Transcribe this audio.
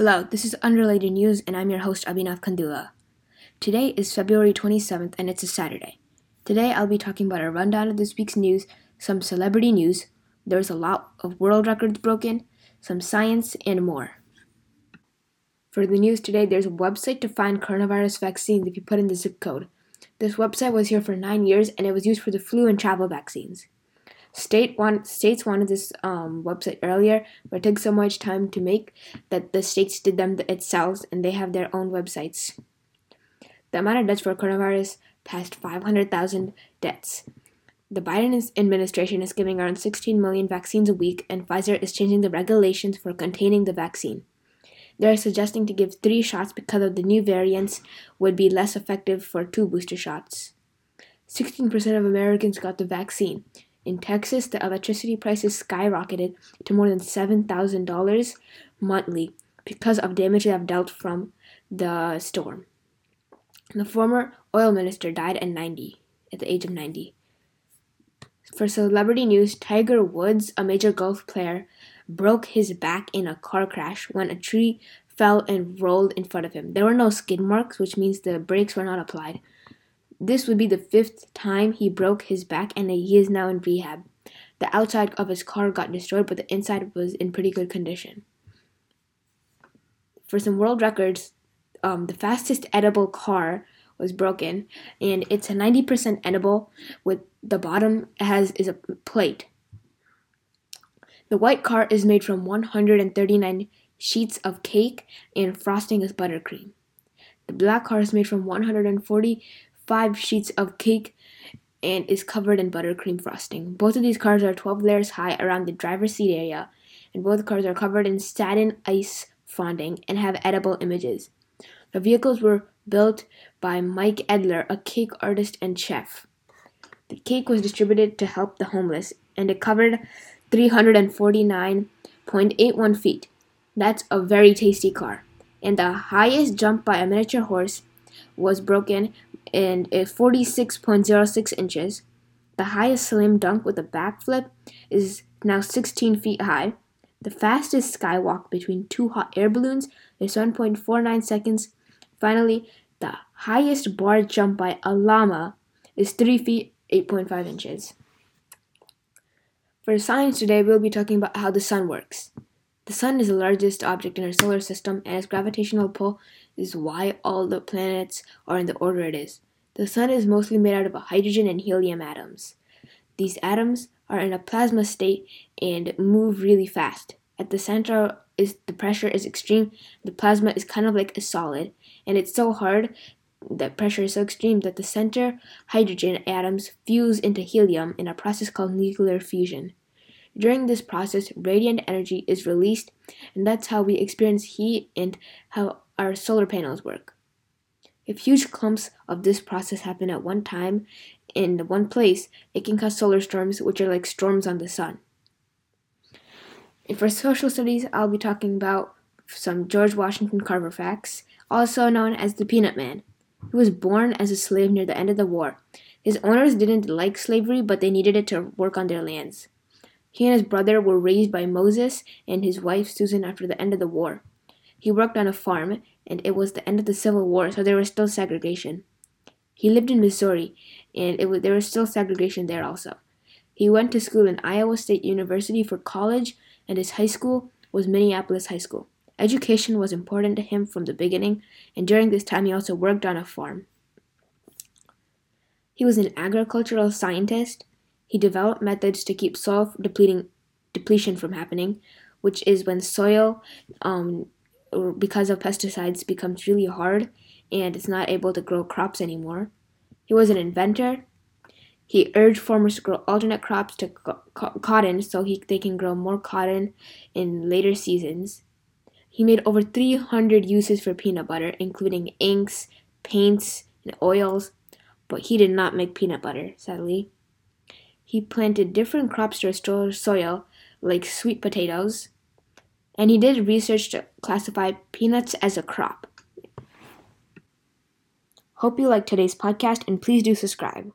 Hello, this is Unrelated News, and I'm your host, Abhinav Kandula. Today is February 27th, and it's a Saturday. Today, I'll be talking about a rundown of this week's news, some celebrity news, there's a lot of world records broken, some science, and more. For the news today, there's a website to find coronavirus vaccines if you put in the zip code. This website was here for nine years, and it was used for the flu and travel vaccines. State want, states wanted this um, website earlier, but it took so much time to make that the states did them itself, and they have their own websites. The amount of deaths for coronavirus passed 500,000 deaths. The Biden administration is giving around 16 million vaccines a week, and Pfizer is changing the regulations for containing the vaccine. They are suggesting to give three shots because of the new variants would be less effective for two booster shots. 16% of Americans got the vaccine, in Texas, the electricity prices skyrocketed to more than $7,000 monthly because of damage they have dealt from the storm. The former oil minister died at 90, at the age of 90. For celebrity news, Tiger Woods, a major golf player, broke his back in a car crash when a tree fell and rolled in front of him. There were no skid marks, which means the brakes were not applied. This would be the fifth time he broke his back, and he is now in rehab. The outside of his car got destroyed, but the inside was in pretty good condition. For some world records, um, the fastest edible car was broken, and it's a 90% edible. With the bottom has is a plate. The white car is made from 139 sheets of cake, and frosting is buttercream. The black car is made from 140 five sheets of cake and is covered in buttercream frosting. Both of these cars are 12 layers high around the driver's seat area, and both cars are covered in satin ice frosting and have edible images. The vehicles were built by Mike Edler, a cake artist and chef. The cake was distributed to help the homeless, and it covered 349.81 feet. That's a very tasty car. And the highest jump by a miniature horse was broken and is 46.06 inches. The highest slam dunk with a backflip is now 16 feet high. The fastest skywalk between two hot air balloons is 1.49 seconds. Finally, the highest bar jump by a llama is 3 feet 8.5 inches. For science today, we'll be talking about how the sun works. The sun is the largest object in our solar system, and its gravitational pull is why all the planets are in the order it is. The sun is mostly made out of hydrogen and helium atoms. These atoms are in a plasma state and move really fast. At the center is the pressure is extreme. The plasma is kind of like a solid, and it's so hard the pressure is so extreme that the center hydrogen atoms fuse into helium in a process called nuclear fusion. During this process, radiant energy is released, and that's how we experience heat and how our solar panels work. If huge clumps of this process happen at one time in one place, it can cause solar storms, which are like storms on the sun. And for social studies, I'll be talking about some George Washington Carver facts, also known as the Peanut Man. He was born as a slave near the end of the war. His owners didn't like slavery, but they needed it to work on their lands. He and his brother were raised by Moses and his wife Susan after the end of the war. He worked on a farm, and it was the end of the Civil War, so there was still segregation. He lived in Missouri, and was, there was still segregation there also. He went to school in Iowa State University for college, and his high school was Minneapolis High School. Education was important to him from the beginning, and during this time, he also worked on a farm. He was an agricultural scientist. He developed methods to keep soil depleting, depletion from happening, which is when soil um, because of pesticides becomes really hard and it's not able to grow crops anymore. He was an inventor. He urged farmers to grow alternate crops to co- co- cotton so he, they can grow more cotton in later seasons. He made over 300 uses for peanut butter, including inks, paints, and oils, but he did not make peanut butter, sadly. He planted different crops to restore soil, like sweet potatoes, and he did research to classify peanuts as a crop. Hope you liked today's podcast and please do subscribe.